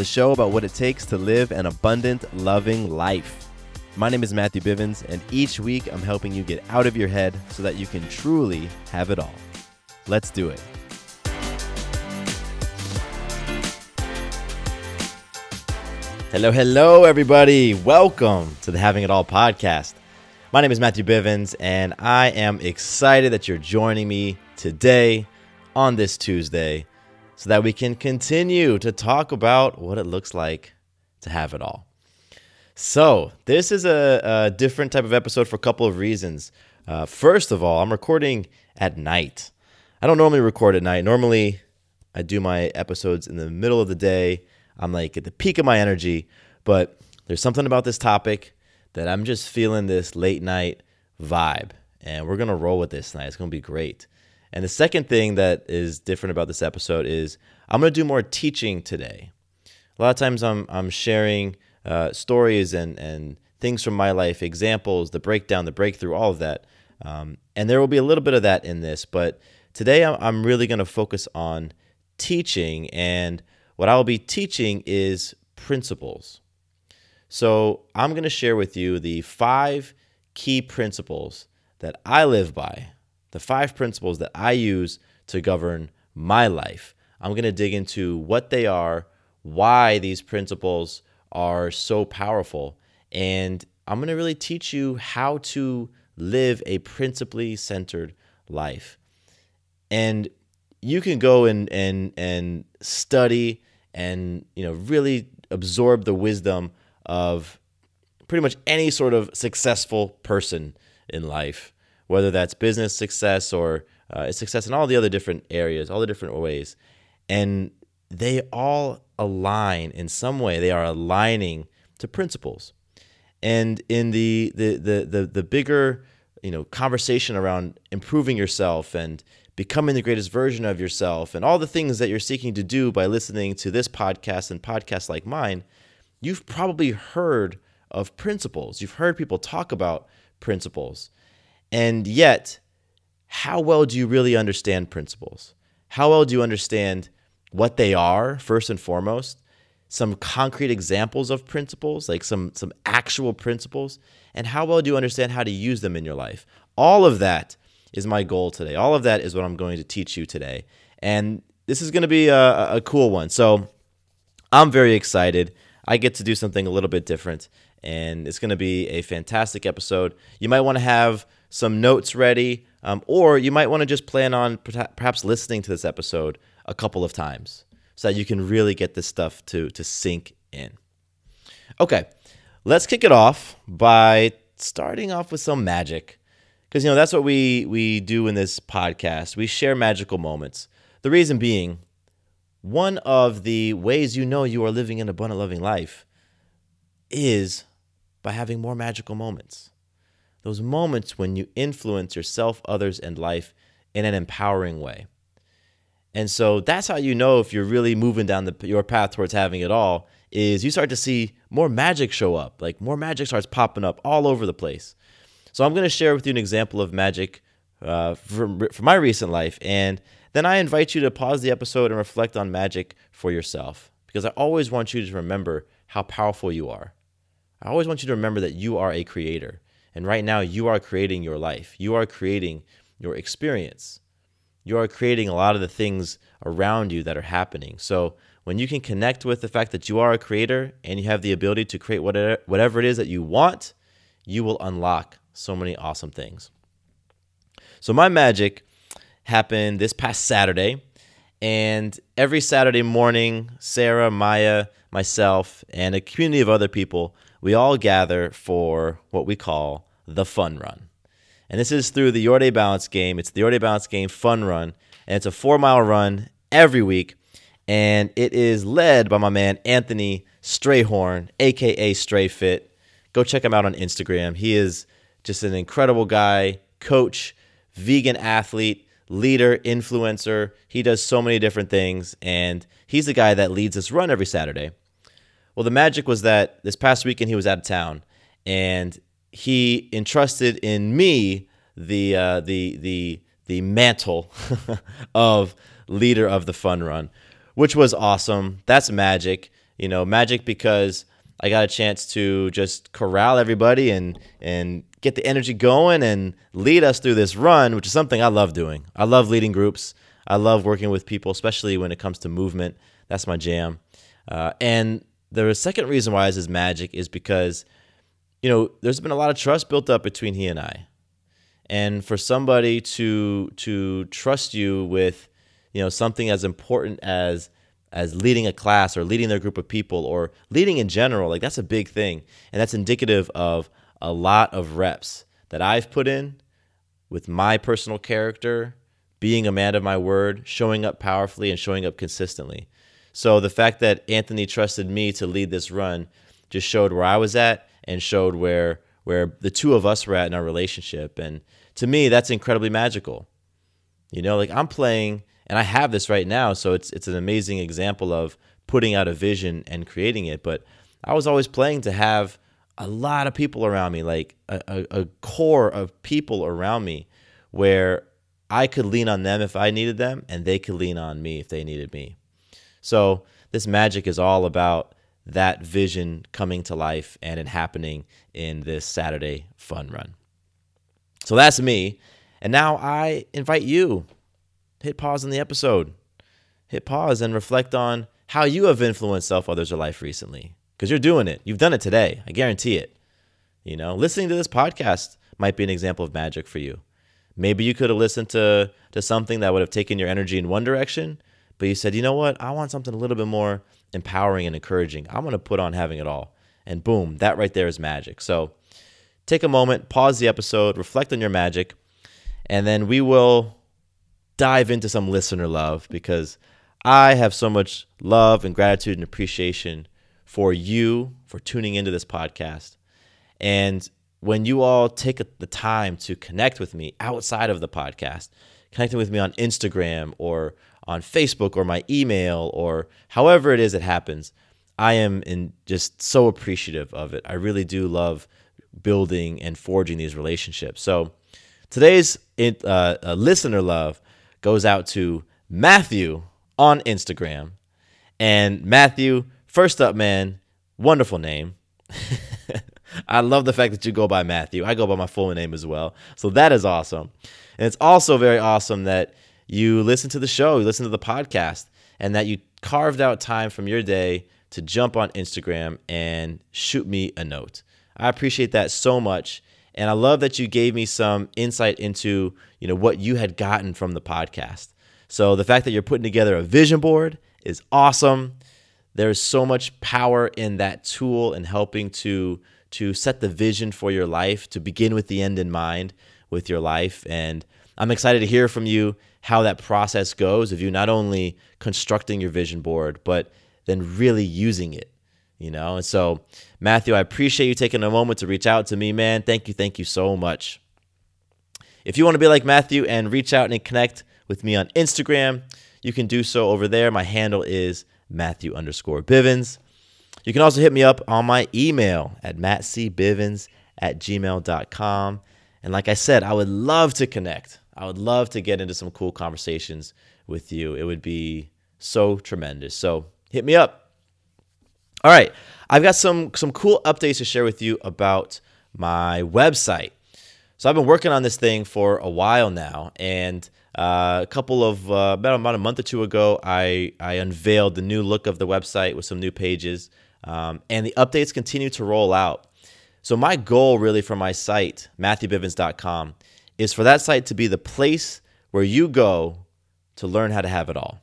the show about what it takes to live an abundant, loving life. My name is Matthew Bivens, and each week I'm helping you get out of your head so that you can truly have it all. Let's do it. Hello, hello, everybody. Welcome to the Having It All podcast. My name is Matthew Bivens, and I am excited that you're joining me today on this Tuesday so that we can continue to talk about what it looks like to have it all. So, this is a, a different type of episode for a couple of reasons. Uh, first of all, I'm recording at night. I don't normally record at night. Normally, I do my episodes in the middle of the day. I'm like at the peak of my energy, but there's something about this topic that I'm just feeling this late night vibe. And we're going to roll with this tonight. It's going to be great. And the second thing that is different about this episode is I'm going to do more teaching today. A lot of times I'm, I'm sharing uh, stories and, and things from my life, examples, the breakdown, the breakthrough, all of that. Um, and there will be a little bit of that in this, but today I'm really going to focus on teaching. And what I'll be teaching is principles. So I'm going to share with you the five key principles that I live by, the five principles that I use to govern my life. I'm going to dig into what they are, why these principles are so powerful, and I'm going to really teach you how to live a principally centered life. And you can go and and and study and you know really absorb the wisdom of pretty much any sort of successful person in life, whether that's business success or uh, success in all the other different areas, all the different ways. And they all align in some way. They are aligning to principles. And in the the the the, the bigger you know conversation around improving yourself and becoming the greatest version of yourself and all the things that you're seeking to do by listening to this podcast and podcasts like mine, you've probably heard of principles. You've heard people talk about principles. And yet, how well do you really understand principles? How well do you understand what they are, first and foremost? Some concrete examples of principles, like some, some actual principles, and how well do you understand how to use them in your life? All of that is my goal today. All of that is what I'm going to teach you today. And this is going to be a, a cool one. So I'm very excited. I get to do something a little bit different, and it's going to be a fantastic episode. You might want to have some notes ready, um, or you might want to just plan on perhaps listening to this episode a couple of times so that you can really get this stuff to, to sink in. Okay, let's kick it off by starting off with some magic because you know that's what we we do in this podcast. We share magical moments. The reason being, one of the ways you know you are living an abundant, loving life is by having more magical moments. Those moments when you influence yourself, others, and life in an empowering way. And so that's how you know if you're really moving down the, your path towards having it all is you start to see more magic show up. Like more magic starts popping up all over the place. So I'm going to share with you an example of magic uh, from, from my recent life. And then I invite you to pause the episode and reflect on magic for yourself because I always want you to remember how powerful you are. I always want you to remember that you are a creator. And right now, you are creating your life, you are creating your experience. you are creating a lot of the things around you that are happening. So when you can connect with the fact that you are a creator and you have the ability to create whatever, whatever it is that you want, you will unlock so many awesome things. So my magic happened this past Saturday. And every Saturday morning, Sarah, Maya, myself, and a community of other people, we all gather for what we call the fun run. And this is through the Your Day Balance game. It's the Your Day Balance game fun run. And it's a four mile run every week. And it is led by my man Anthony Strayhorn, aka Strayfit. Go check him out on Instagram. He is just an incredible guy, coach, vegan athlete, leader, influencer. He does so many different things. And he's the guy that leads this run every Saturday. Well, the magic was that this past weekend he was out of town and he entrusted in me the uh, the the the mantle of leader of the fun run, which was awesome. That's magic, you know, magic because I got a chance to just corral everybody and and get the energy going and lead us through this run, which is something I love doing. I love leading groups. I love working with people, especially when it comes to movement. That's my jam. Uh, and the second reason why this is magic is because you know, there's been a lot of trust built up between he and I. And for somebody to to trust you with, you know, something as important as as leading a class or leading their group of people or leading in general, like that's a big thing. And that's indicative of a lot of reps that I've put in with my personal character, being a man of my word, showing up powerfully and showing up consistently. So the fact that Anthony trusted me to lead this run just showed where I was at and showed where where the two of us were at in our relationship. And to me, that's incredibly magical. You know, like I'm playing and I have this right now, so it's it's an amazing example of putting out a vision and creating it. But I was always playing to have a lot of people around me, like a, a, a core of people around me where I could lean on them if I needed them, and they could lean on me if they needed me. So this magic is all about that vision coming to life and it happening in this Saturday fun run. So that's me. And now I invite you hit pause on the episode. Hit pause and reflect on how you have influenced self, others, or life recently. Because you're doing it. You've done it today. I guarantee it. You know, listening to this podcast might be an example of magic for you. Maybe you could have listened to, to something that would have taken your energy in one direction, but you said, you know what? I want something a little bit more empowering and encouraging. I'm going to put on having it all. And boom, that right there is magic. So take a moment, pause the episode, reflect on your magic, and then we will dive into some listener love because I have so much love and gratitude and appreciation for you for tuning into this podcast. And when you all take the time to connect with me outside of the podcast, connecting with me on Instagram or on Facebook or my email or however it is it happens, I am in just so appreciative of it. I really do love building and forging these relationships. So today's uh, listener love goes out to Matthew on Instagram. And Matthew, first up, man, wonderful name. I love the fact that you go by Matthew. I go by my full name as well. So that is awesome. And it's also very awesome that you listen to the show, you listen to the podcast, and that you carved out time from your day to jump on Instagram and shoot me a note. I appreciate that so much. And I love that you gave me some insight into, you know, what you had gotten from the podcast. So the fact that you're putting together a vision board is awesome. There's so much power in that tool and helping to to set the vision for your life, to begin with the end in mind with your life. And I'm excited to hear from you how that process goes of you not only constructing your vision board, but then really using it, you know? And so, Matthew, I appreciate you taking a moment to reach out to me, man. Thank you. Thank you so much. If you want to be like Matthew and reach out and connect with me on Instagram, you can do so over there. My handle is Matthew underscore Bivens. You can also hit me up on my email at mattcbivens at gmail.com. And like I said, I would love to connect. I would love to get into some cool conversations with you. It would be so tremendous. So hit me up. All right, I've got some some cool updates to share with you about my website. So I've been working on this thing for a while now, and Uh, a couple of uh, about, about a month or two ago, I, I unveiled the new look of the website with some new pages, um, and the updates continue to roll out. So, my goal really for my site, MatthewBivens.com, is for that site to be the place where you go to learn how to have it all.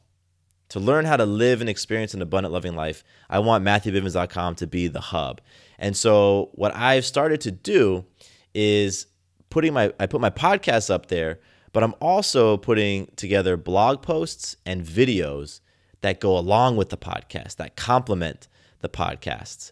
To learn how to live and experience an abundant, loving life, I want MatthewBivens.com to be the hub. And so, what I've started to do is putting my I put my podcasts up there, but I'm also putting together blog posts and videos that go along with the podcast that complement the podcasts.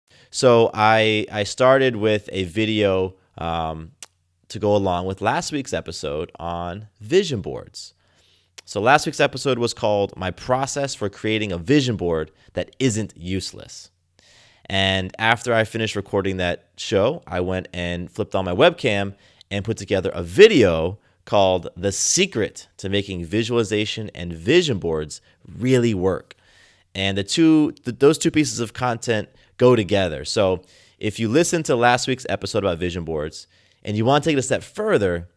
So I, I started with a video um, to go along with last week's episode on vision boards. So last week's episode was called My Process for Creating a Vision Board That Isn't Useless. And after I finished recording that show, I went and flipped on my webcam and put together a video called The Secret to Making Visualization and Vision Boards Really Work. And the two th- those two pieces of content go together. So, if you listen to last week's episode about vision boards and you want to take it a step further,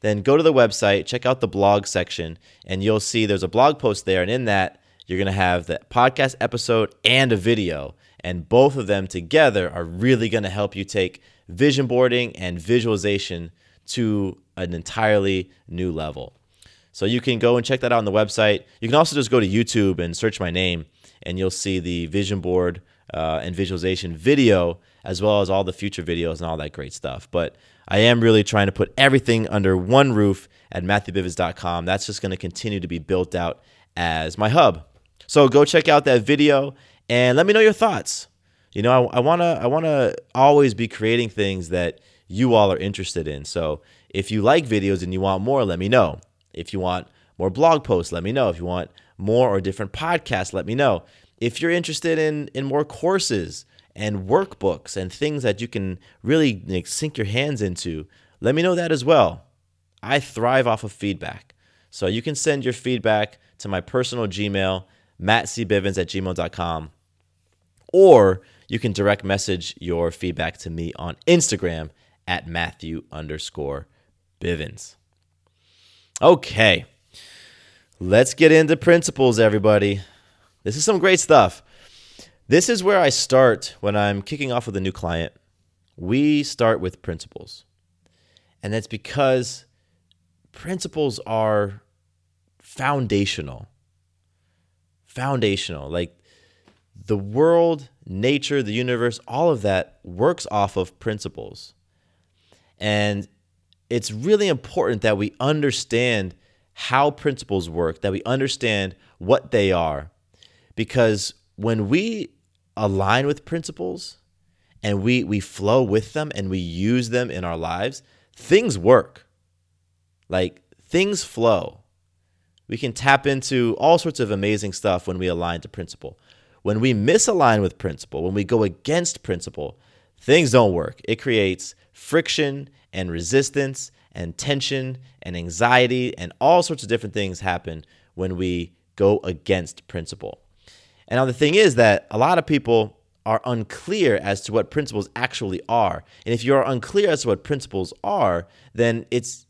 then go to the website, check out the blog section, and you'll see there's a blog post there and in that you're going to have the podcast episode and a video and both of them together are really going to help you take vision boarding and visualization to an entirely new level. So you can go and check that out on the website. You can also just go to YouTube and search my name, and you'll see the vision board uh, and visualization video, as well as all the future videos and all that great stuff. But I am really trying to put everything under one roof at MatthewBivens.com. That's just going to continue to be built out as my hub. So go check out that video and let me know your thoughts. You know, I, I wanna I wanna always be creating things that you all are interested in. So if you like videos and you want more, let me know. If you want more blog posts, let me know. If you want more or different podcasts, let me know. If you're interested in in more courses and workbooks and things that you can really like, sink your hands into, let me know that as well. I thrive off of feedback. So you can send your feedback to my personal Gmail, mattcbivens at gmail.com. Or you can direct message your feedback to me on Instagram at Matthew underscore Bivens. Okay, let's get into principles, everybody. This is some great stuff. This is where I start when I'm kicking off with a new client. We start with principles. And that's because principles are foundational. Foundational. Like the world, nature, the universe, all of that works off of principles. And it's really important that we understand how principles work, that we understand what they are. Because when we align with principles and we, we flow with them and we use them in our lives, things work. Like things flow. We can tap into all sorts of amazing stuff when we align to principle. When we misalign with principle, when we go against principle, things don't work. It creates friction and resistance and tension and anxiety and all sorts of different things happen when we go against principle. And now the thing is that a lot of people are unclear as to what principles actually are. And if you're unclear as to what principles are, then it's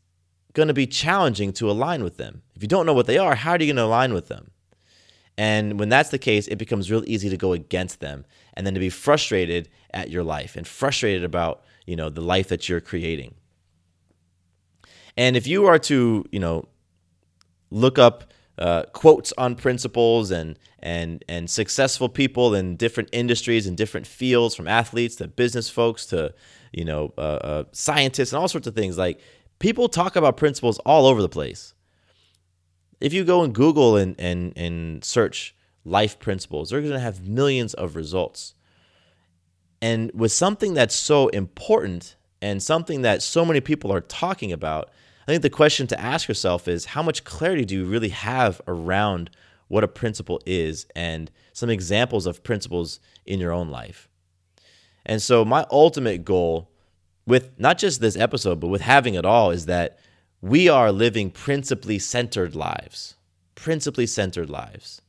going to be challenging to align with them. If you don't know what they are, how are you going to align with them? And when that's the case, it becomes real easy to go against them and then to be frustrated at your life and frustrated about, you know, the life that you're creating. And if you are to, you know, look up uh, quotes on principles and and and successful people in different industries and different fields, from athletes to business folks to you know uh, uh, scientists and all sorts of things. Like people talk about principles all over the place. If you go and Google and and and search life principles, they're going to have millions of results. And with something that's so important and something that so many people are talking about, I think the question to ask yourself is how much clarity do you really have around what a principle is and some examples of principles in your own life? And so, my ultimate goal with not just this episode, but with having it all is that we are living principally centered lives. Principally centered lives.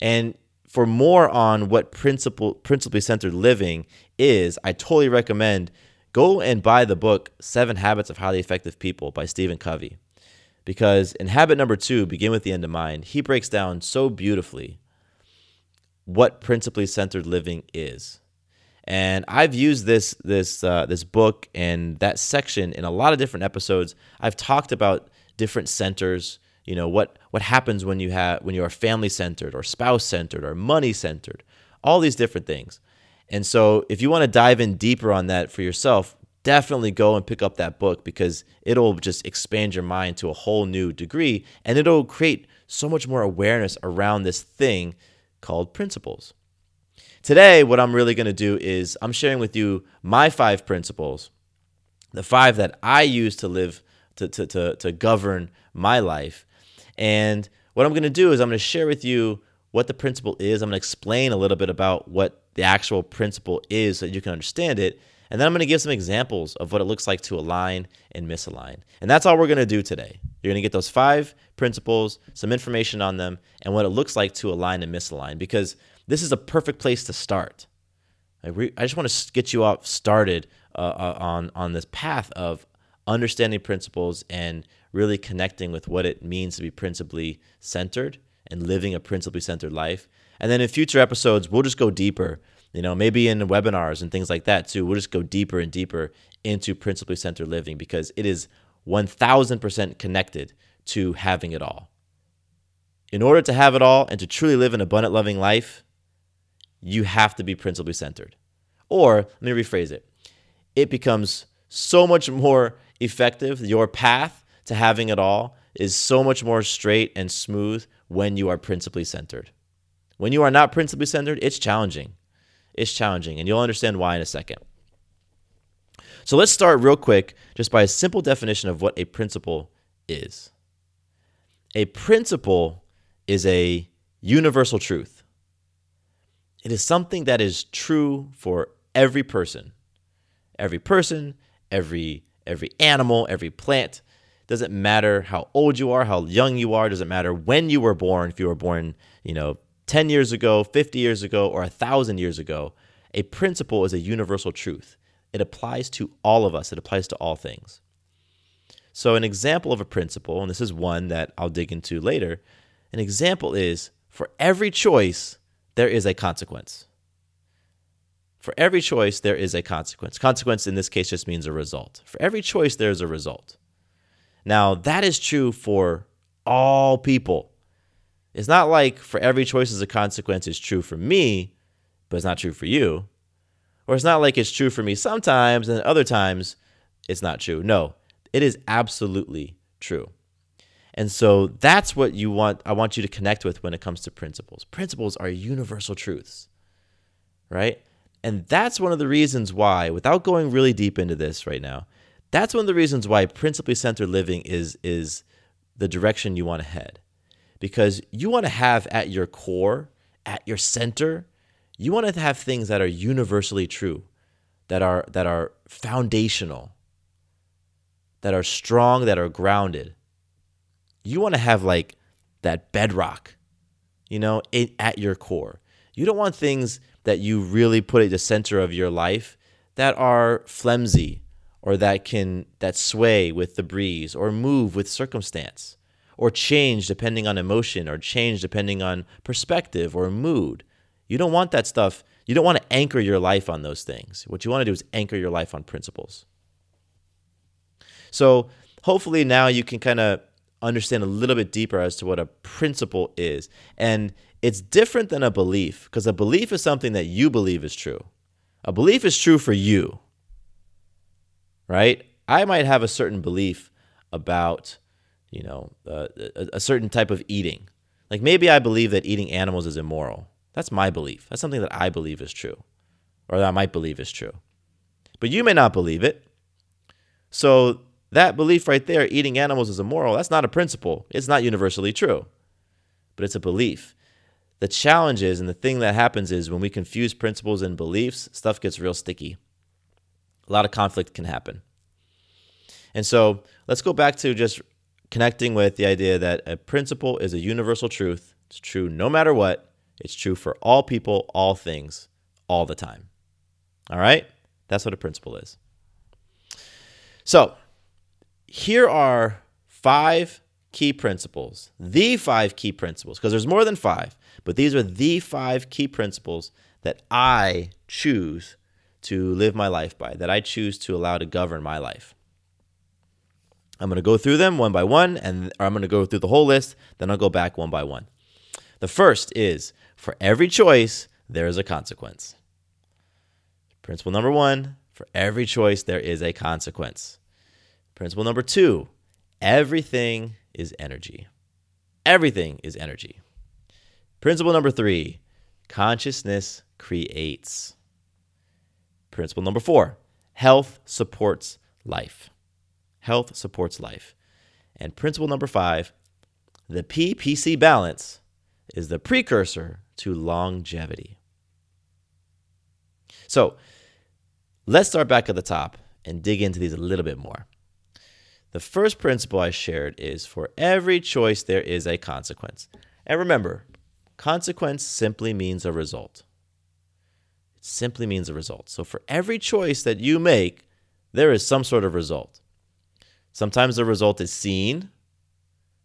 And for more on what principle principally centered living is, I totally recommend go and buy the book Seven Habits of Highly Effective People by Stephen Covey. Because in habit number two, begin with the end in mind, he breaks down so beautifully what principally centered living is. And I've used this this uh, this book and that section in a lot of different episodes. I've talked about different centers. You know what what happens when you have when you are family centered or spouse centered or money centered. All these different things. And so, if you want to dive in deeper on that for yourself, definitely go and pick up that book because it'll just expand your mind to a whole new degree and it'll create so much more awareness around this thing called principles. Today, what I'm really going to do is I'm sharing with you my five principles, the five that I use to live, to, to, to, to govern my life. And what I'm going to do is I'm going to share with you what the principle is. I'm going to explain a little bit about what the actual principle is so that you can understand it. And then I'm going to give some examples of what it looks like to align and misalign. And that's all we're going to do today. You're going to get those five principles, some information on them, and what it looks like to align and misalign because this is a perfect place to start. I just want to get you off started uh, uh, on, on this path of understanding principles and really connecting with what it means to be principally centered and living a principally centered life. And then in future episodes, we'll just go deeper, you know, maybe in webinars and things like that too. We'll just go deeper and deeper into principally centered living because it is 1000% connected to having it all. In order to have it all and to truly live an abundant, loving life, you have to be principally centered. Or let me rephrase it it becomes so much more effective. Your path to having it all is so much more straight and smooth when you are principally centered. When you are not principally centered, it's challenging. It's challenging, and you'll understand why in a second. So let's start real quick just by a simple definition of what a principle is. A principle is a universal truth. It is something that is true for every person. Every person, every every animal, every plant, doesn't matter how old you are, how young you are, doesn't matter when you were born, if you were born, you know, 10 years ago, 50 years ago, or 1,000 years ago. A principle is a universal truth. It applies to all of us, it applies to all things. So, an example of a principle, and this is one that I'll dig into later, an example is for every choice, there is a consequence. For every choice, there is a consequence. Consequence in this case just means a result. For every choice, there is a result. Now, that is true for all people. It's not like for every choice as a consequence is true for me, but it's not true for you. Or it's not like it's true for me sometimes and other times it's not true. No, it is absolutely true. And so that's what you want I want you to connect with when it comes to principles. Principles are universal truths. Right? And that's one of the reasons why without going really deep into this right now, that's one of the reasons why principally centered living is is the direction you want to head. Because you want to have at your core, at your center, you want to have things that are universally true, that are that are foundational, that are strong, that are grounded. You want to have like that bedrock, you know, at your core. You don't want things that you really put at the center of your life that are flimsy, or that can that sway with the breeze or move with circumstance or change depending on emotion or change depending on perspective or mood. You don't want that stuff. You don't want to anchor your life on those things. What you want to do is anchor your life on principles. So, hopefully now you can kind of understand a little bit deeper as to what a principle is. And it's different than a belief because a belief is something that you believe is true. A belief is true for you, right? I might have a certain belief about, you know, uh, a, a certain type of eating. Like maybe I believe that eating animals is immoral. That's my belief. That's something that I believe is true, or that I might believe is true. But you may not believe it. So that belief right there, eating animals is immoral, that's not a principle. It's not universally true, but it's a belief. The challenge is, and the thing that happens is when we confuse principles and beliefs, stuff gets real sticky. A lot of conflict can happen. And so let's go back to just connecting with the idea that a principle is a universal truth. It's true no matter what, it's true for all people, all things, all the time. All right? That's what a principle is. So, here are five key principles, the five key principles, because there's more than five, but these are the five key principles that I choose to live my life by, that I choose to allow to govern my life. I'm going to go through them one by one, and I'm going to go through the whole list, then I'll go back one by one. The first is for every choice, there is a consequence. Principle number one for every choice, there is a consequence. Principle number two everything is energy. Everything is energy. Principle number three consciousness creates. Principle number four health supports life. Health supports life. And principle number five the PPC balance is the precursor to longevity. So let's start back at the top and dig into these a little bit more. The first principle I shared is for every choice, there is a consequence. And remember, consequence simply means a result. It simply means a result. So for every choice that you make, there is some sort of result. Sometimes the result is seen,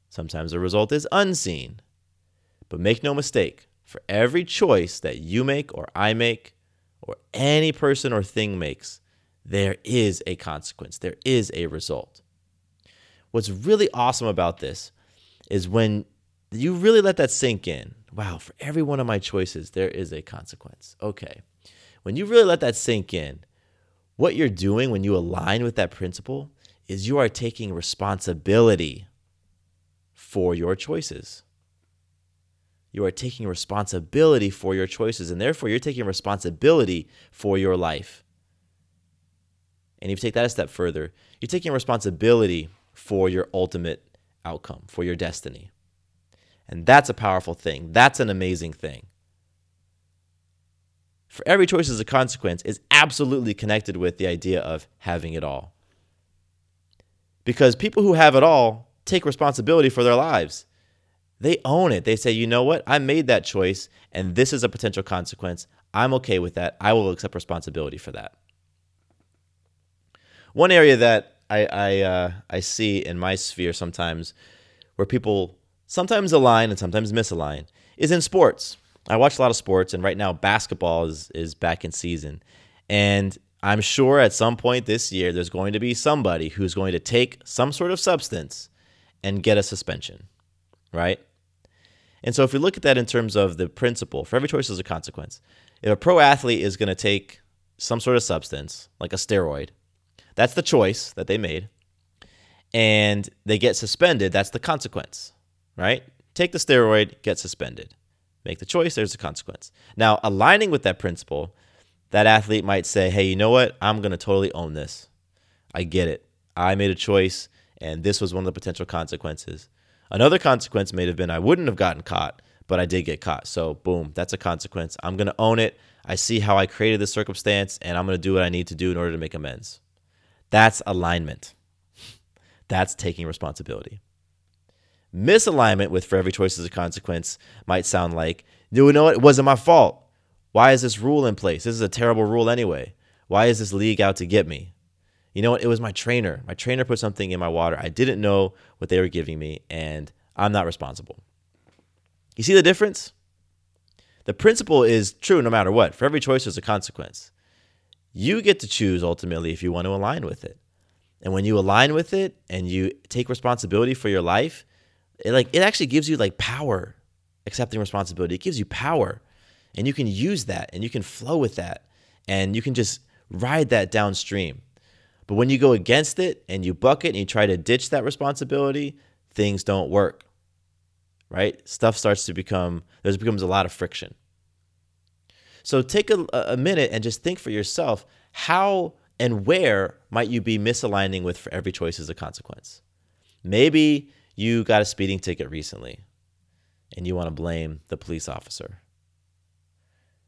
sometimes the result is unseen. But make no mistake, for every choice that you make or I make, or any person or thing makes, there is a consequence, there is a result. What's really awesome about this is when you really let that sink in. Wow, for every one of my choices, there is a consequence. Okay. When you really let that sink in, what you're doing when you align with that principle is you are taking responsibility for your choices. You are taking responsibility for your choices, and therefore you're taking responsibility for your life. And if you take that a step further, you're taking responsibility for your ultimate outcome, for your destiny. And that's a powerful thing. That's an amazing thing. For every choice is a consequence is absolutely connected with the idea of having it all. Because people who have it all take responsibility for their lives. They own it. They say, you know what? I made that choice, and this is a potential consequence. I'm okay with that. I will accept responsibility for that. One area that I I uh, I see in my sphere sometimes where people sometimes align and sometimes misalign is in sports. I watch a lot of sports, and right now basketball is is back in season, and I'm sure at some point this year there's going to be somebody who's going to take some sort of substance and get a suspension, right? And so if we look at that in terms of the principle, for every choice there's a consequence. If a pro athlete is going to take some sort of substance, like a steroid, that's the choice that they made. And they get suspended. That's the consequence, right? Take the steroid, get suspended. Make the choice, there's a consequence. Now, aligning with that principle, that athlete might say, hey, you know what? I'm going to totally own this. I get it. I made a choice, and this was one of the potential consequences. Another consequence may have been I wouldn't have gotten caught, but I did get caught. So, boom, that's a consequence. I'm going to own it. I see how I created this circumstance, and I'm going to do what I need to do in order to make amends. That's alignment. That's taking responsibility. Misalignment with for every choice is a consequence might sound like, you know what? It wasn't my fault. Why is this rule in place? This is a terrible rule anyway. Why is this league out to get me? You know what? It was my trainer. My trainer put something in my water. I didn't know what they were giving me, and I'm not responsible. You see the difference? The principle is true no matter what. For every choice, there's a consequence. You get to choose ultimately if you want to align with it. And when you align with it and you take responsibility for your life, it like it actually gives you like power. Accepting responsibility, it gives you power. And you can use that and you can flow with that and you can just ride that downstream. But when you go against it and you buck it and you try to ditch that responsibility, things don't work. Right? Stuff starts to become there becomes a lot of friction. So take a, a minute and just think for yourself how and where might you be misaligning with for every choice is a consequence. Maybe you got a speeding ticket recently and you want to blame the police officer.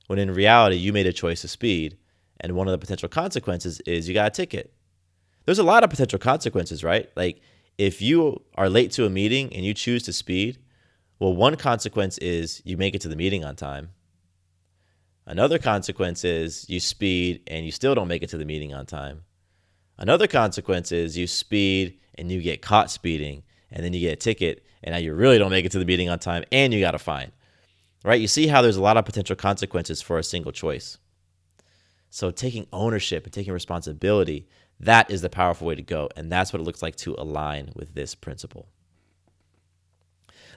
When in reality, you made a choice to speed, and one of the potential consequences is you got a ticket. There's a lot of potential consequences, right? Like if you are late to a meeting and you choose to speed, well, one consequence is you make it to the meeting on time. Another consequence is you speed and you still don't make it to the meeting on time. Another consequence is you speed and you get caught speeding and then you get a ticket and now you really don't make it to the meeting on time and you got a fine. Right? You see how there's a lot of potential consequences for a single choice. So taking ownership and taking responsibility, that is the powerful way to go and that's what it looks like to align with this principle.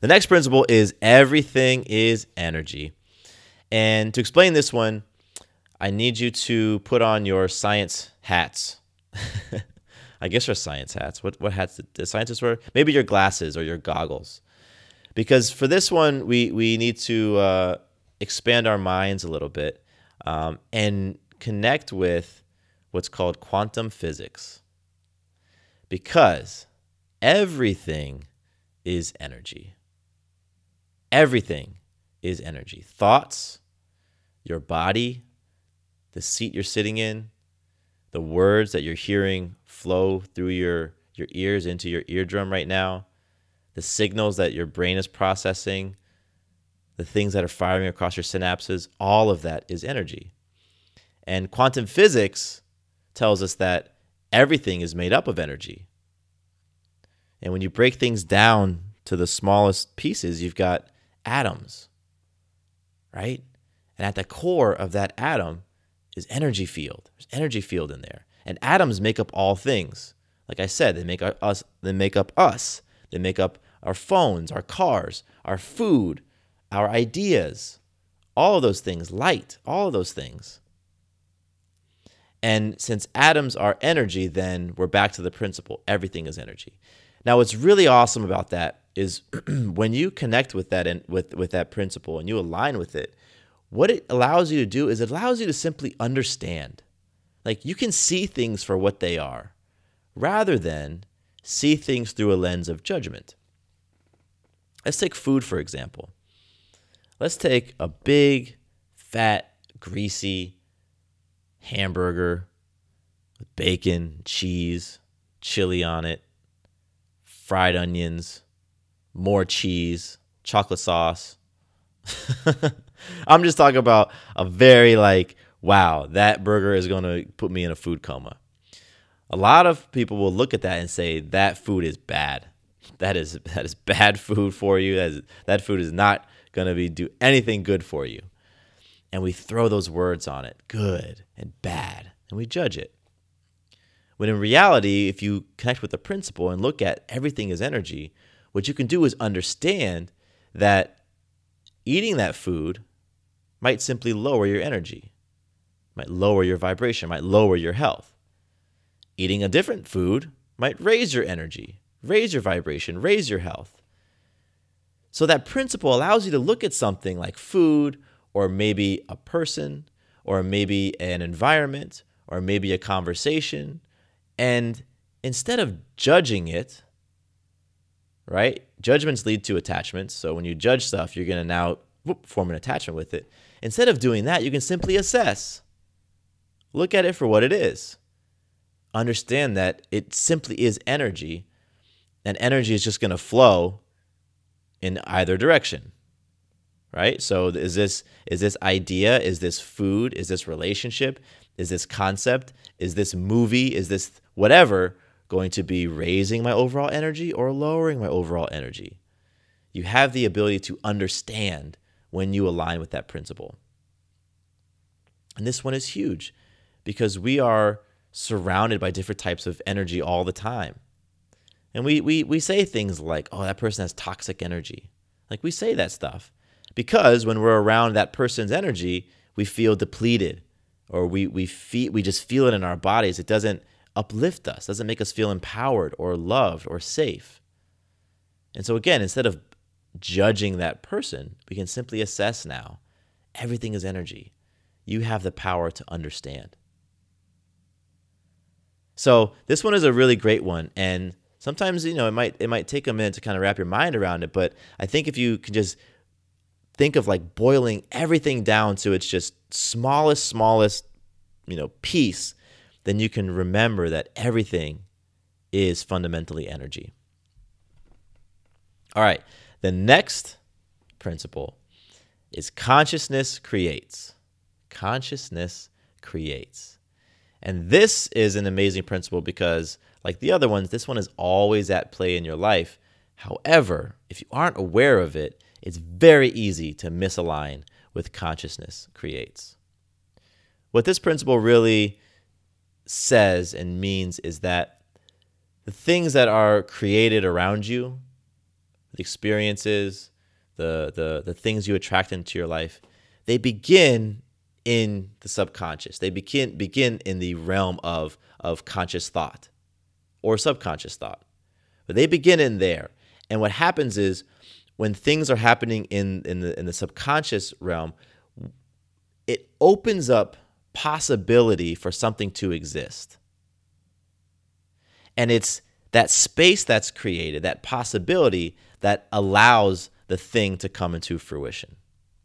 The next principle is everything is energy. And to explain this one, I need you to put on your science hats. I guess your science hats. What what hats did the scientists wear? Maybe your glasses or your goggles. Because for this one, we we need to uh, expand our minds a little bit um, and connect with what's called quantum physics. Because everything is energy. Everything is energy. Thoughts, your body, the seat you're sitting in, the words that you're hearing flow through your, your ears into your eardrum right now, the signals that your brain is processing, the things that are firing across your synapses, all of that is energy. And quantum physics tells us that everything is made up of energy. And when you break things down to the smallest pieces, you've got atoms, right? And at the core of that atom is energy field. There's energy field in there. And atoms make up all things. Like I said, they make us they make up us. They make up our phones, our cars, our food, our ideas. All of those things, light, all of those things. And since atoms are energy, then we're back to the principle everything is energy. Now, what's really awesome about that is when you connect with that and with, with that principle and you align with it, what it allows you to do is it allows you to simply understand. Like you can see things for what they are rather than see things through a lens of judgment. Let's take food, for example. Let's take a big, fat, greasy hamburger with bacon, cheese, chili on it, fried onions, more cheese, chocolate sauce. I'm just talking about a very like, wow, that burger is going to put me in a food coma. A lot of people will look at that and say that food is bad. That is that is bad food for you. That, is, that food is not going to be do anything good for you. And we throw those words on it, good and bad, and we judge it. When in reality, if you connect with the principle and look at everything as energy, what you can do is understand that eating that food might simply lower your energy, might lower your vibration, might lower your health. Eating a different food might raise your energy, raise your vibration, raise your health. So that principle allows you to look at something like food, or maybe a person, or maybe an environment, or maybe a conversation, and instead of judging it, right? Judgments lead to attachments. So when you judge stuff, you're going to now whoop, form an attachment with it. Instead of doing that, you can simply assess. Look at it for what it is. Understand that it simply is energy, and energy is just going to flow in either direction. Right? So is this is this idea, is this food, is this relationship, is this concept, is this movie, is this whatever going to be raising my overall energy or lowering my overall energy? You have the ability to understand when you align with that principle. And this one is huge because we are surrounded by different types of energy all the time. And we, we, we say things like, oh, that person has toxic energy. Like we say that stuff because when we're around that person's energy, we feel depleted or we, we, feel, we just feel it in our bodies. It doesn't uplift us, doesn't make us feel empowered or loved or safe. And so, again, instead of judging that person, we can simply assess now everything is energy. You have the power to understand. So, this one is a really great one. And sometimes you know it might it might take a minute to kind of wrap your mind around it but i think if you can just think of like boiling everything down to its just smallest smallest you know piece then you can remember that everything is fundamentally energy all right the next principle is consciousness creates consciousness creates and this is an amazing principle because like the other ones, this one is always at play in your life. However, if you aren't aware of it, it's very easy to misalign with consciousness creates. What this principle really says and means is that the things that are created around you, the experiences, the, the, the things you attract into your life, they begin in the subconscious. They begin begin in the realm of, of conscious thought or subconscious thought. But they begin in there. And what happens is when things are happening in, in, the, in the subconscious realm, it opens up possibility for something to exist. And it's that space that's created, that possibility that allows the thing to come into fruition.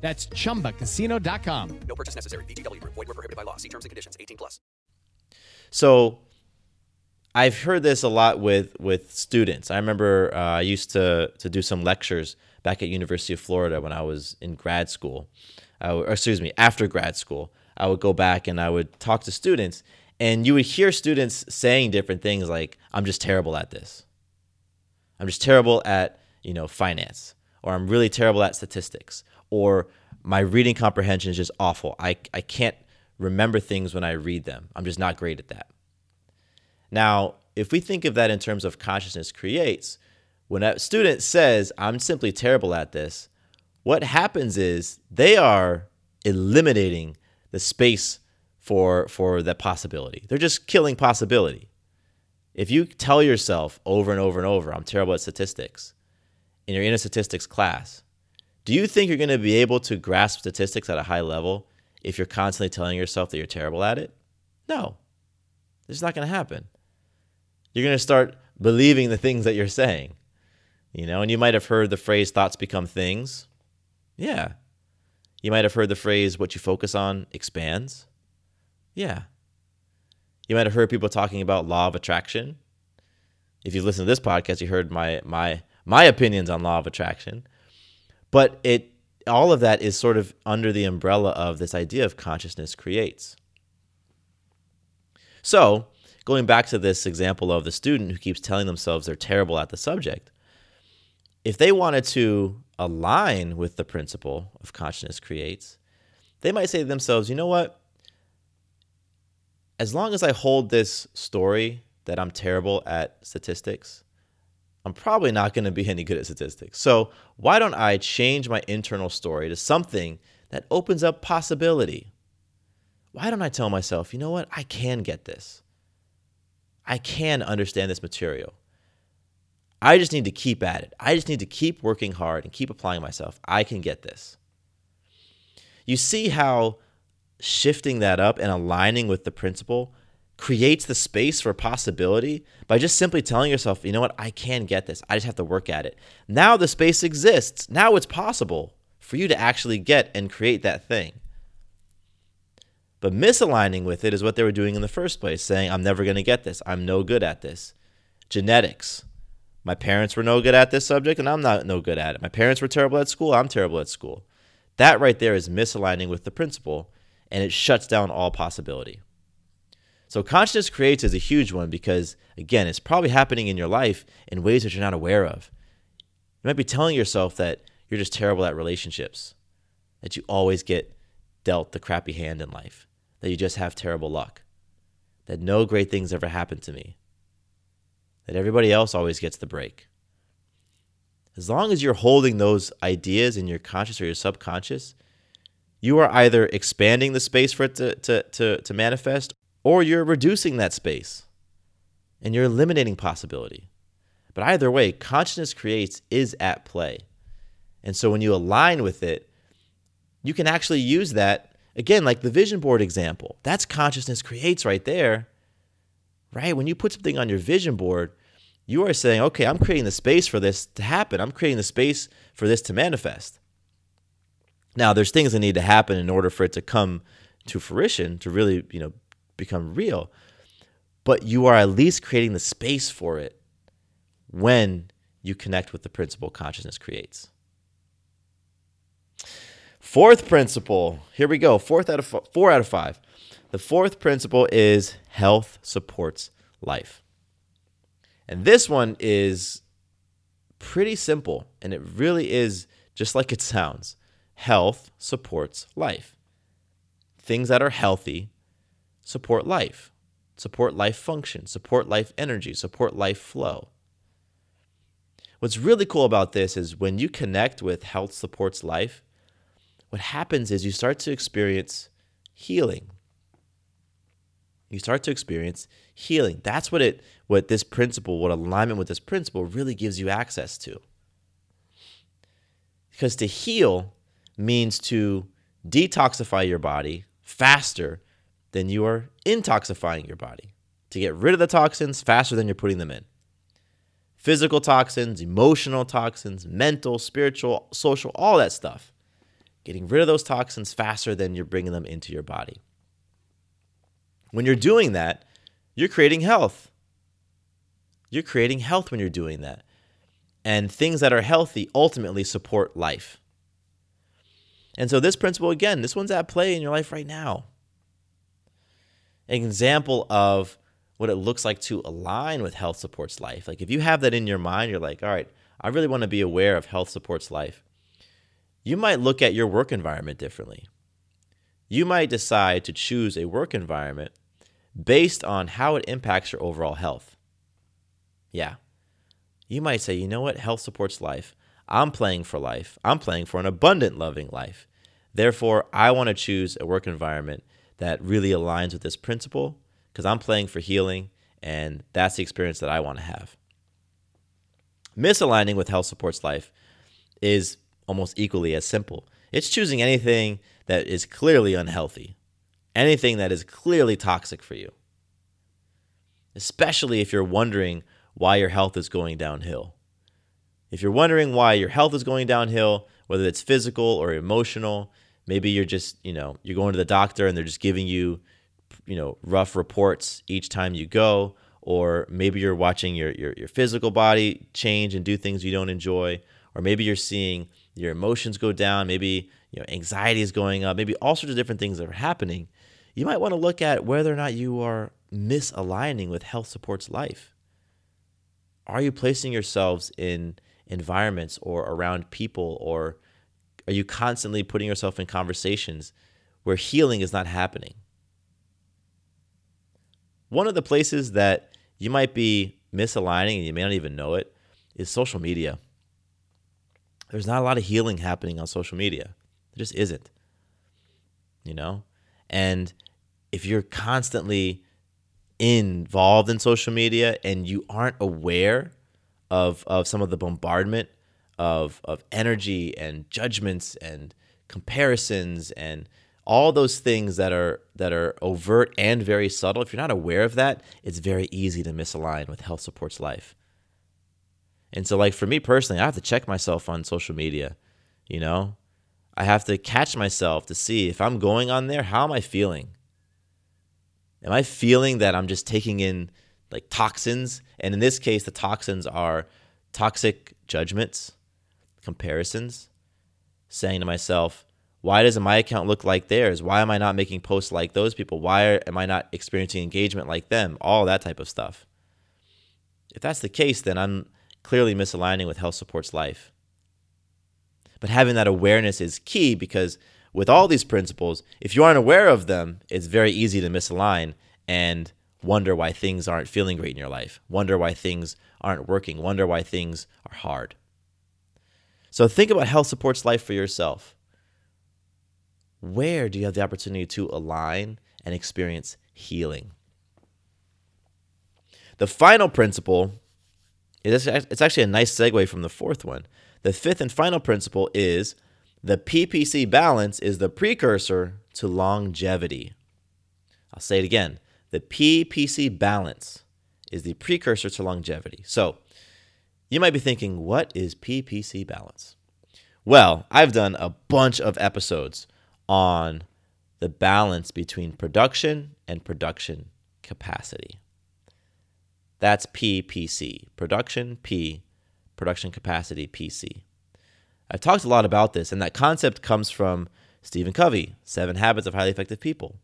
That's chumbacasino.com. No purchase necessary. VGW Group. Void were prohibited by law. See terms and conditions. 18 plus. So I've heard this a lot with with students. I remember uh, I used to to do some lectures back at University of Florida when I was in grad school. I or excuse me, after grad school, I would go back and I would talk to students, and you would hear students saying different things like, "I'm just terrible at this. I'm just terrible at you know finance, or I'm really terrible at statistics, or my reading comprehension is just awful. I I can't remember things when I read them. I'm just not great at that." Now, if we think of that in terms of consciousness creates, when a student says, I'm simply terrible at this, what happens is they are eliminating the space for, for that possibility. They're just killing possibility. If you tell yourself over and over and over, I'm terrible at statistics, and you're in a statistics class, do you think you're going to be able to grasp statistics at a high level if you're constantly telling yourself that you're terrible at it? No. It's not going to happen you're going to start believing the things that you're saying. You know, and you might have heard the phrase thoughts become things. Yeah. You might have heard the phrase what you focus on expands. Yeah. You might have heard people talking about law of attraction. If you listen to this podcast, you heard my my my opinions on law of attraction. But it all of that is sort of under the umbrella of this idea of consciousness creates. So, going back to this example of the student who keeps telling themselves they're terrible at the subject, if they wanted to align with the principle of consciousness creates, they might say to themselves, you know what? As long as I hold this story that I'm terrible at statistics, I'm probably not going to be any good at statistics. So, why don't I change my internal story to something that opens up possibility? Why don't I tell myself, you know what? I can get this. I can understand this material. I just need to keep at it. I just need to keep working hard and keep applying myself. I can get this. You see how shifting that up and aligning with the principle creates the space for possibility by just simply telling yourself, you know what, I can get this. I just have to work at it. Now the space exists. Now it's possible for you to actually get and create that thing. But misaligning with it is what they were doing in the first place, saying, I'm never going to get this. I'm no good at this. Genetics. My parents were no good at this subject, and I'm not no good at it. My parents were terrible at school. I'm terrible at school. That right there is misaligning with the principle, and it shuts down all possibility. So, consciousness creates is a huge one because, again, it's probably happening in your life in ways that you're not aware of. You might be telling yourself that you're just terrible at relationships, that you always get dealt the crappy hand in life, that you just have terrible luck, that no great things ever happen to me, that everybody else always gets the break. As long as you're holding those ideas in your conscious or your subconscious, you are either expanding the space for it to, to, to, to manifest or you're reducing that space and you're eliminating possibility. But either way, consciousness creates is at play. And so when you align with it, you can actually use that again, like the vision board example. That's consciousness creates right there right? When you put something on your vision board, you are saying, okay, I'm creating the space for this to happen. I'm creating the space for this to manifest. Now, there's things that need to happen in order for it to come to fruition, to really, you know, become real. But you are at least creating the space for it when you connect with the principle consciousness creates. Fourth principle. Here we go. Fourth out of f- four out of five. The fourth principle is health supports life. And this one is pretty simple, and it really is just like it sounds. Health supports life. Things that are healthy support life, support life function, support life energy, support life flow. What's really cool about this is when you connect with health supports life, what happens is you start to experience healing, you start to experience healing. That's what it what this principle, what alignment with this principle really gives you access to. Because to heal means to detoxify your body faster than you are intoxifying your body. To get rid of the toxins faster than you're putting them in. Physical toxins, emotional toxins, mental, spiritual, social, all that stuff. Getting rid of those toxins faster than you're bringing them into your body. When you're doing that, you're creating health. You're creating health when you're doing that. And things that are healthy ultimately support life. And so, this principle, again, this one's at play in your life right now. An example of what it looks like to align with health supports life. Like, if you have that in your mind, you're like, all right, I really want to be aware of health supports life. You might look at your work environment differently. You might decide to choose a work environment based on how it impacts your overall health. Yeah. You might say, you know what? Health supports life. I'm playing for life. I'm playing for an abundant, loving life. Therefore, I want to choose a work environment that really aligns with this principle because I'm playing for healing and that's the experience that I want to have. Misaligning with health supports life is almost equally as simple. It's choosing anything that is clearly unhealthy anything that is clearly toxic for you, especially if you're wondering why your health is going downhill. If you're wondering why your health is going downhill, whether it's physical or emotional, maybe you're just, you know, you're going to the doctor and they're just giving you, you know, rough reports each time you go, or maybe you're watching your, your, your physical body change and do things you don't enjoy, or maybe you're seeing your emotions go down, maybe you know anxiety is going up, maybe all sorts of different things that are happening you might want to look at whether or not you are misaligning with health supports life. Are you placing yourselves in environments or around people, or are you constantly putting yourself in conversations where healing is not happening? One of the places that you might be misaligning and you may not even know it is social media. There's not a lot of healing happening on social media. There just isn't. You know? And if you're constantly involved in social media and you aren't aware of of some of the bombardment of of energy and judgments and comparisons and all those things that are that are overt and very subtle. If you're not aware of that it's very easy to misalign with health supports life. And so like for me personally i have to check myself on social media you know? I have to catch myself to see if i'm going on there how am i feeling? Am i feeling that i'm just taking in like toxins? And in this case the toxins are toxic judgments comparisons saying to myself why doesn't my account look like theirs? Why am I not making posts like those people? Why am I not experiencing engagement like them? All that type of stuff. If that's the case, then I'm clearly misaligning with Health Supports Life. But having that awareness is key because with all these principles, if you aren't aware of them, it's very easy to misalign and wonder why things aren't feeling great in your life, wonder why things aren't working, wonder why things are hard. So think about Health Supports Life for yourself where do you have the opportunity to align and experience healing? The final principle is it's actually a nice segue from the fourth one. The fifth and final principle is the PPC balance is the precursor to longevity. I'll say it again. The PPC balance is the precursor to longevity. So, you might be thinking, what is PPC balance? Well, I've done a bunch of episodes on the balance between production and production capacity. That's PPC, production P, production capacity PC. I've talked a lot about this, and that concept comes from Stephen Covey, Seven Habits of Highly Effective People.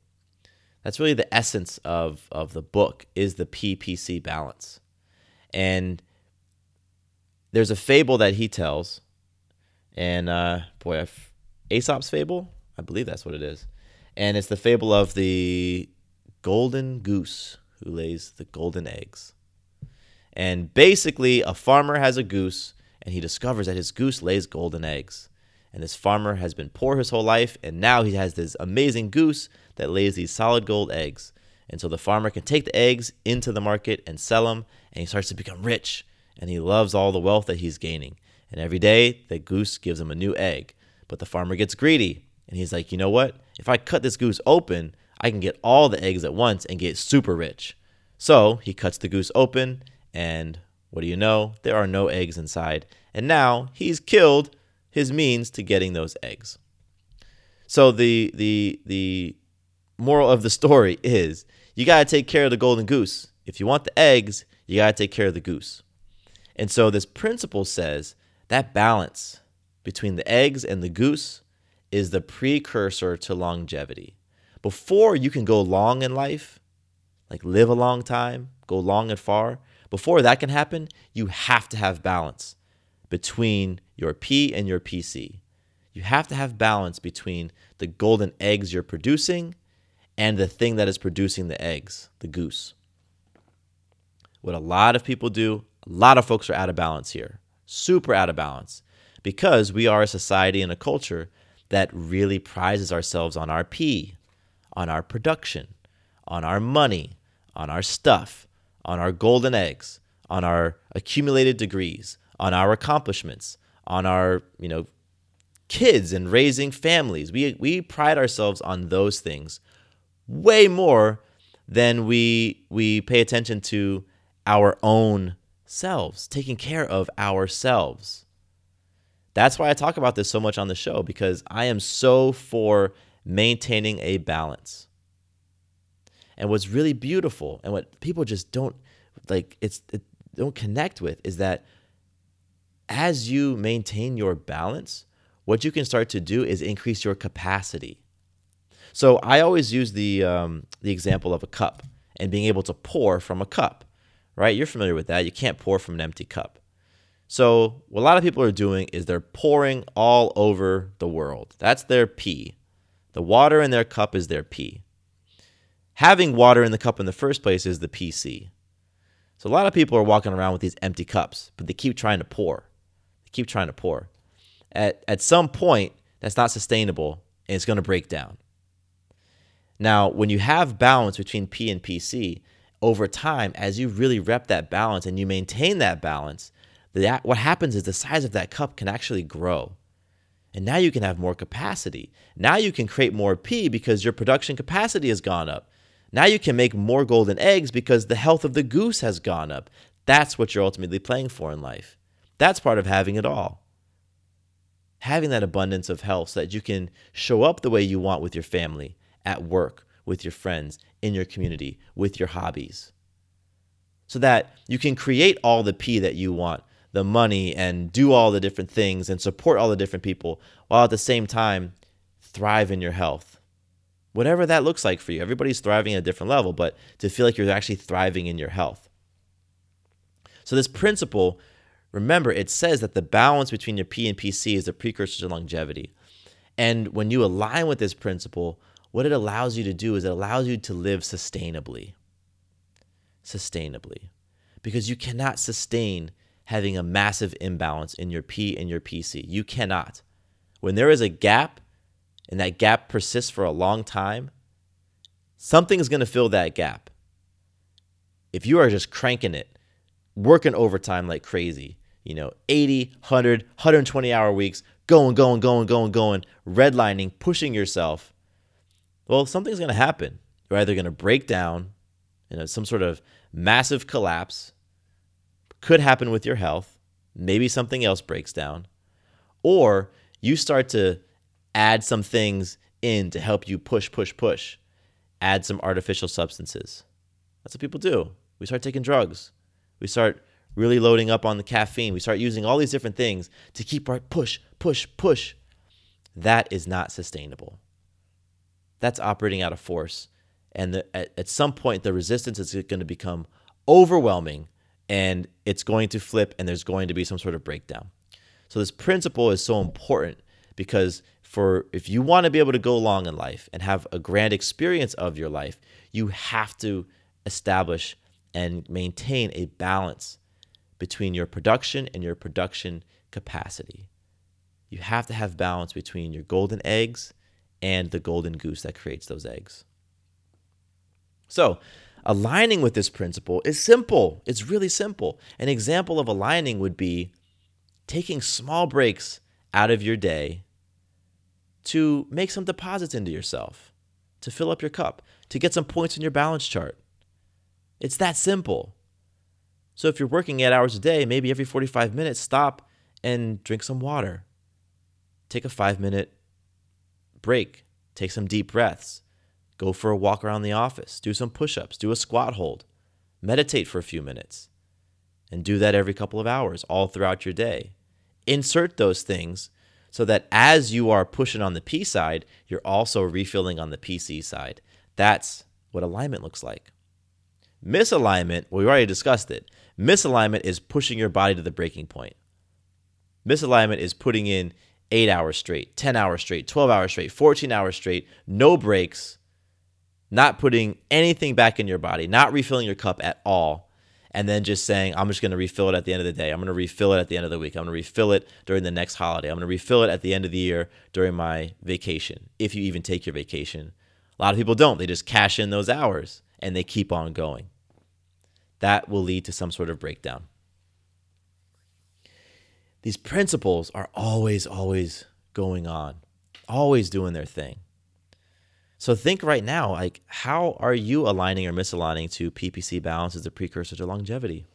That's really the essence of, of the book is the PPC balance. And there's a fable that he tells, and uh, boy, I've, Aesop's fable, I believe that's what it is. And it's the fable of the golden goose who lays the golden eggs. And basically, a farmer has a goose and he discovers that his goose lays golden eggs. And this farmer has been poor his whole life, and now he has this amazing goose that lays these solid gold eggs. And so the farmer can take the eggs into the market and sell them, and he starts to become rich. And he loves all the wealth that he's gaining. And every day, the goose gives him a new egg. But the farmer gets greedy and he's like, you know what? If I cut this goose open, I can get all the eggs at once and get super rich. So he cuts the goose open, and what do you know? There are no eggs inside. And now he's killed his means to getting those eggs. So the the the moral of the story is you got to take care of the golden goose. If you want the eggs, you got to take care of the goose. And so this principle says that balance between the eggs and the goose is the precursor to longevity. Before you can go long in life, like live a long time, go long and far, before that can happen, you have to have balance between your P and your PC. You have to have balance between the golden eggs you're producing and the thing that is producing the eggs, the goose. What a lot of people do, a lot of folks are out of balance here, super out of balance, because we are a society and a culture that really prizes ourselves on our P, on our production, on our money, on our stuff, on our golden eggs, on our accumulated degrees, on our accomplishments, on our, you know, kids and raising families. We we pride ourselves on those things way more than we we pay attention to our own selves, taking care of ourselves. That's why I talk about this so much on the show because I am so for maintaining a balance. And what's really beautiful and what people just don't like it's it, don't connect with is that as you maintain your balance, what you can start to do is increase your capacity. So I always use the um, the example of a cup and being able to pour from a cup, right? You're familiar with that. You can't pour from an empty cup. So, what a lot of people are doing is they're pouring all over the world. That's their P. The water in their cup is their P. Having water in the cup in the first place is the PC. So, a lot of people are walking around with these empty cups, but they keep trying to pour. They keep trying to pour. At, at some point, that's not sustainable and it's going to break down. Now, when you have balance between P and PC, over time, as you really rep that balance and you maintain that balance, the, what happens is the size of that cup can actually grow. And now you can have more capacity. Now you can create more P because your production capacity has gone up. Now you can make more golden eggs because the health of the goose has gone up. That's what you're ultimately playing for in life. That's part of having it all. Having that abundance of health so that you can show up the way you want with your family, at work, with your friends, in your community, with your hobbies. So that you can create all the P that you want the money and do all the different things and support all the different people while at the same time thrive in your health. Whatever that looks like for you. Everybody's thriving at a different level, but to feel like you're actually thriving in your health. So, this principle, remember, it says that the balance between your P and PC is the precursor to longevity. And when you align with this principle, what it allows you to do is it allows you to live sustainably. Sustainably. Because you cannot sustain having a massive imbalance in your P and your PC. You cannot. When there is a gap and that gap persists for a long time, something is going to fill that gap. If you are just cranking it, working overtime like crazy, you know, 80, 100, 120 hour weeks, going, going, going, going, going, redlining, pushing yourself, well, something's going to happen. You're either going to break down, you know, some sort of massive collapse, could happen with your health. Maybe something else breaks down. Or you start to add some things in to help you push, push, push. Add some artificial substances. That's what people do. We start taking drugs. We start really loading up on the caffeine. We start using all these different things to keep our push, push, push. That is not sustainable. That's operating out of force. And the, at, at some point, the resistance is going to become overwhelming and it's going to flip and there's going to be some sort of breakdown. So this principle is so important because for if you want to be able to go long in life and have a grand experience of your life, you have to establish and maintain a balance between your production and your production capacity. You have to have balance between your golden eggs and the golden goose that creates those eggs. So, Aligning with this principle is simple. It's really simple. An example of aligning would be taking small breaks out of your day to make some deposits into yourself, to fill up your cup, to get some points in your balance chart. It's that simple. So if you're working eight hours a day, maybe every 45 minutes, stop and drink some water. Take a five minute break. Take some deep breaths. Go for a walk around the office, do some push ups, do a squat hold, meditate for a few minutes, and do that every couple of hours all throughout your day. Insert those things so that as you are pushing on the P side, you're also refilling on the PC side. That's what alignment looks like. Misalignment, well, we already discussed it. Misalignment is pushing your body to the breaking point. Misalignment is putting in eight hours straight, 10 hours straight, 12 hours straight, 14 hours straight, no breaks, not putting anything back in your body, not refilling your cup at all, and then just saying, I'm just going to refill it at the end of the day. I'm going to refill it at the end of the week. I'm going to refill it during the next holiday. I'm going to refill it at the end of the year during my vacation, if you even take your vacation. A lot of people don't. They just cash in those hours and they keep on going. That will lead to some sort of breakdown. These principles are always, always going on, always doing their thing. So think right now, like how are you aligning or misaligning to PPC balance as a precursor to longevity?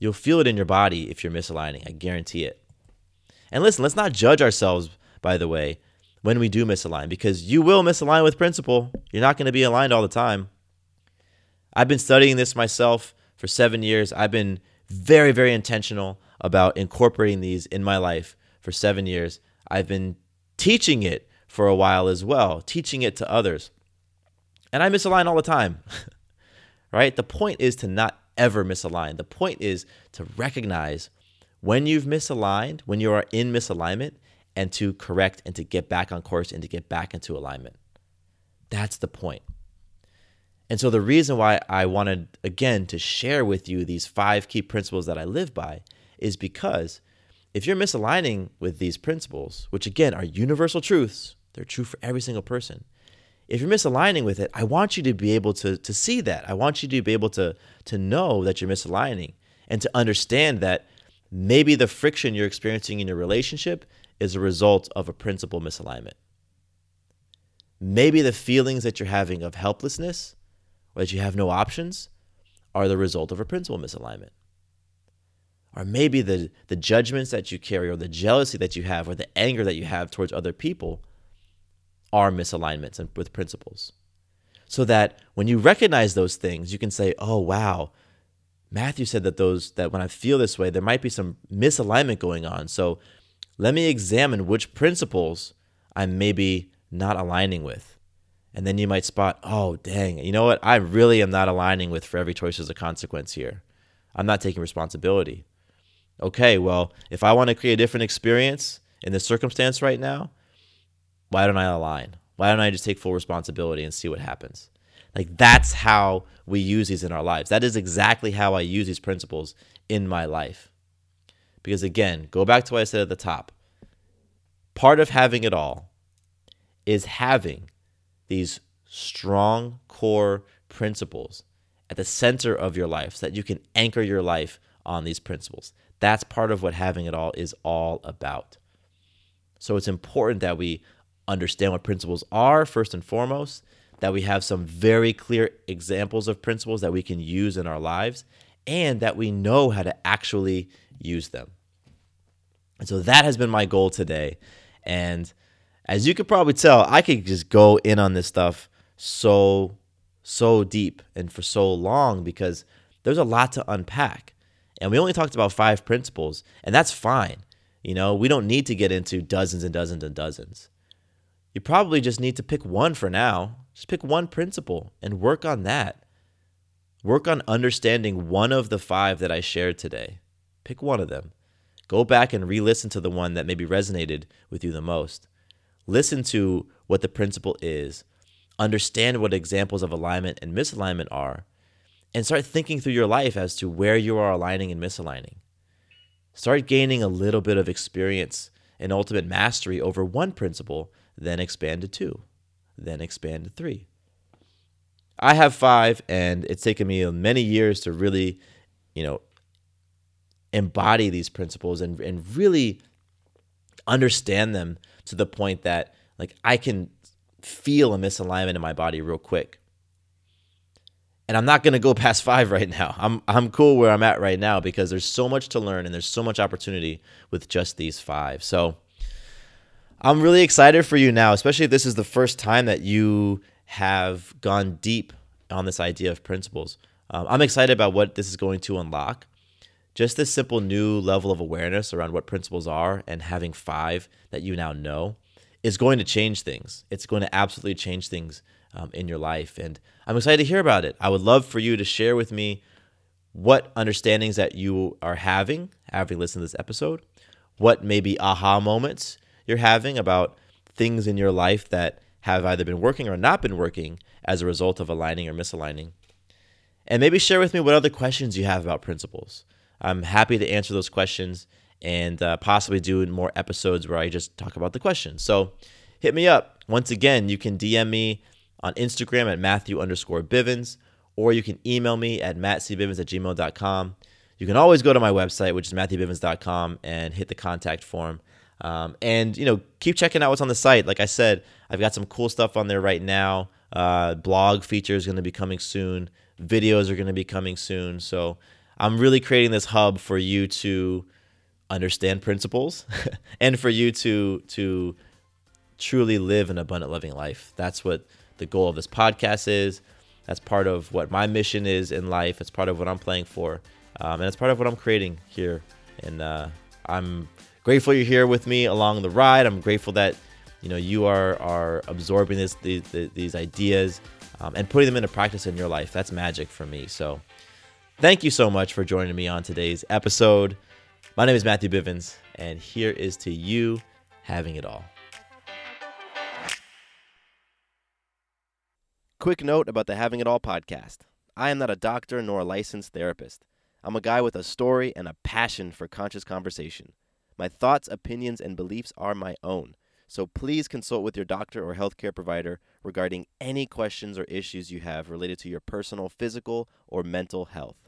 You'll feel it in your body if you're misaligning. I guarantee it. And listen, let's not judge ourselves, by the way, when we do misalign, because you will misalign with principle. You're not going to be aligned all the time. I've been studying this myself for seven years. I've been very, very intentional about incorporating these in my life for seven years. I've been teaching it for a while as well, teaching it to others. And I misalign all the time, right? The point is to not ever misalign. The point is to recognize when you've misaligned, when you are in misalignment, and to correct and to get back on course and to get back into alignment. That's the point. And so, the reason why I wanted, again, to share with you these five key principles that I live by is because if you're misaligning with these principles, which again are universal truths, they're true for every single person. If you're misaligning with it, I want you to be able to, to see that. I want you to be able to, to know that you're misaligning and to understand that maybe the friction you're experiencing in your relationship is a result of a principle misalignment. Maybe the feelings that you're having of helplessness that you have no options are the result of a principle misalignment. Or maybe the, the judgments that you carry or the jealousy that you have or the anger that you have towards other people are misalignments with principles. So that when you recognize those things, you can say, oh wow, Matthew said that those that when I feel this way, there might be some misalignment going on. So let me examine which principles I'm maybe not aligning with. And then you might spot, oh, dang, you know what? I really am not aligning with for every choice is a consequence here. I'm not taking responsibility. Okay, well, if I want to create a different experience in this circumstance right now, why don't I align? Why don't I just take full responsibility and see what happens? Like, that's how we use these in our lives. That is exactly how I use these principles in my life. Because again, go back to what I said at the top. Part of having it all is having these strong core principles at the center of your life so that you can anchor your life on these principles. That's part of what having it all is all about. So it's important that we understand what principles are first and foremost, that we have some very clear examples of principles that we can use in our lives, and that we know how to actually use them. And so that has been my goal today. And as you could probably tell, I could just go in on this stuff so, so deep and for so long because there's a lot to unpack. And we only talked about five principles, and that's fine. You know, we don't need to get into dozens and dozens and dozens. You probably just need to pick one for now. Just pick one principle and work on that. Work on understanding one of the five that I shared today. Pick one of them. Go back and re listen to the one that maybe resonated with you the most listen to what the principle is, understand what examples of alignment and misalignment are, and start thinking through your life as to where you are aligning and misaligning. Start gaining a little bit of experience and ultimate mastery over one principle, then expand to two, then expand to three. I have five, and it's taken me many years to really, you know, embody these principles and, and really understand them to the point that like I can feel a misalignment in my body real quick. And I'm not going to go past 5 right now. I'm I'm cool where I'm at right now because there's so much to learn and there's so much opportunity with just these 5. So I'm really excited for you now, especially if this is the first time that you have gone deep on this idea of principles. Um, I'm excited about what this is going to unlock just this simple new level of awareness around what principles are and having five that you now know is going to change things. It's going to absolutely change things um, in your life. And I'm excited to hear about it. I would love for you to share with me what understandings that you are having, having listened to this episode, what maybe aha moments you're having about things in your life that have either been working or not been working as a result of aligning or misaligning. And maybe share with me what other questions you have about principles. I'm happy to answer those questions and uh, possibly do more episodes where I just talk about the questions. So hit me up. Once again, you can DM me on Instagram at Matthew underscore Bivens, or you can email me at mattcbivens at gmail.com. You can always go to my website, which is matthewbivens.com, and hit the contact form. Um, and, you know, keep checking out what's on the site. Like I said, I've got some cool stuff on there right now. Uh, blog features going to be coming soon. Videos are going to be coming soon. So I'm really creating this hub for you to understand principles and for you to to truly live an abundant living life. That's what the goal of this podcast is. That's part of what my mission is in life. It's part of what I'm playing for, um, and it's part of what I'm creating here. And uh, I'm grateful you're here with me along the ride. I'm grateful that you know you are are absorbing this these, these ideas um, and putting them into practice in your life. That's magic for me. So Thank you so much for joining me on today's episode. My name is Matthew Bivens, and here is to you having it all. Quick note about the Having It All podcast I am not a doctor nor a licensed therapist. I'm a guy with a story and a passion for conscious conversation. My thoughts, opinions, and beliefs are my own. So please consult with your doctor or healthcare provider regarding any questions or issues you have related to your personal physical or mental health.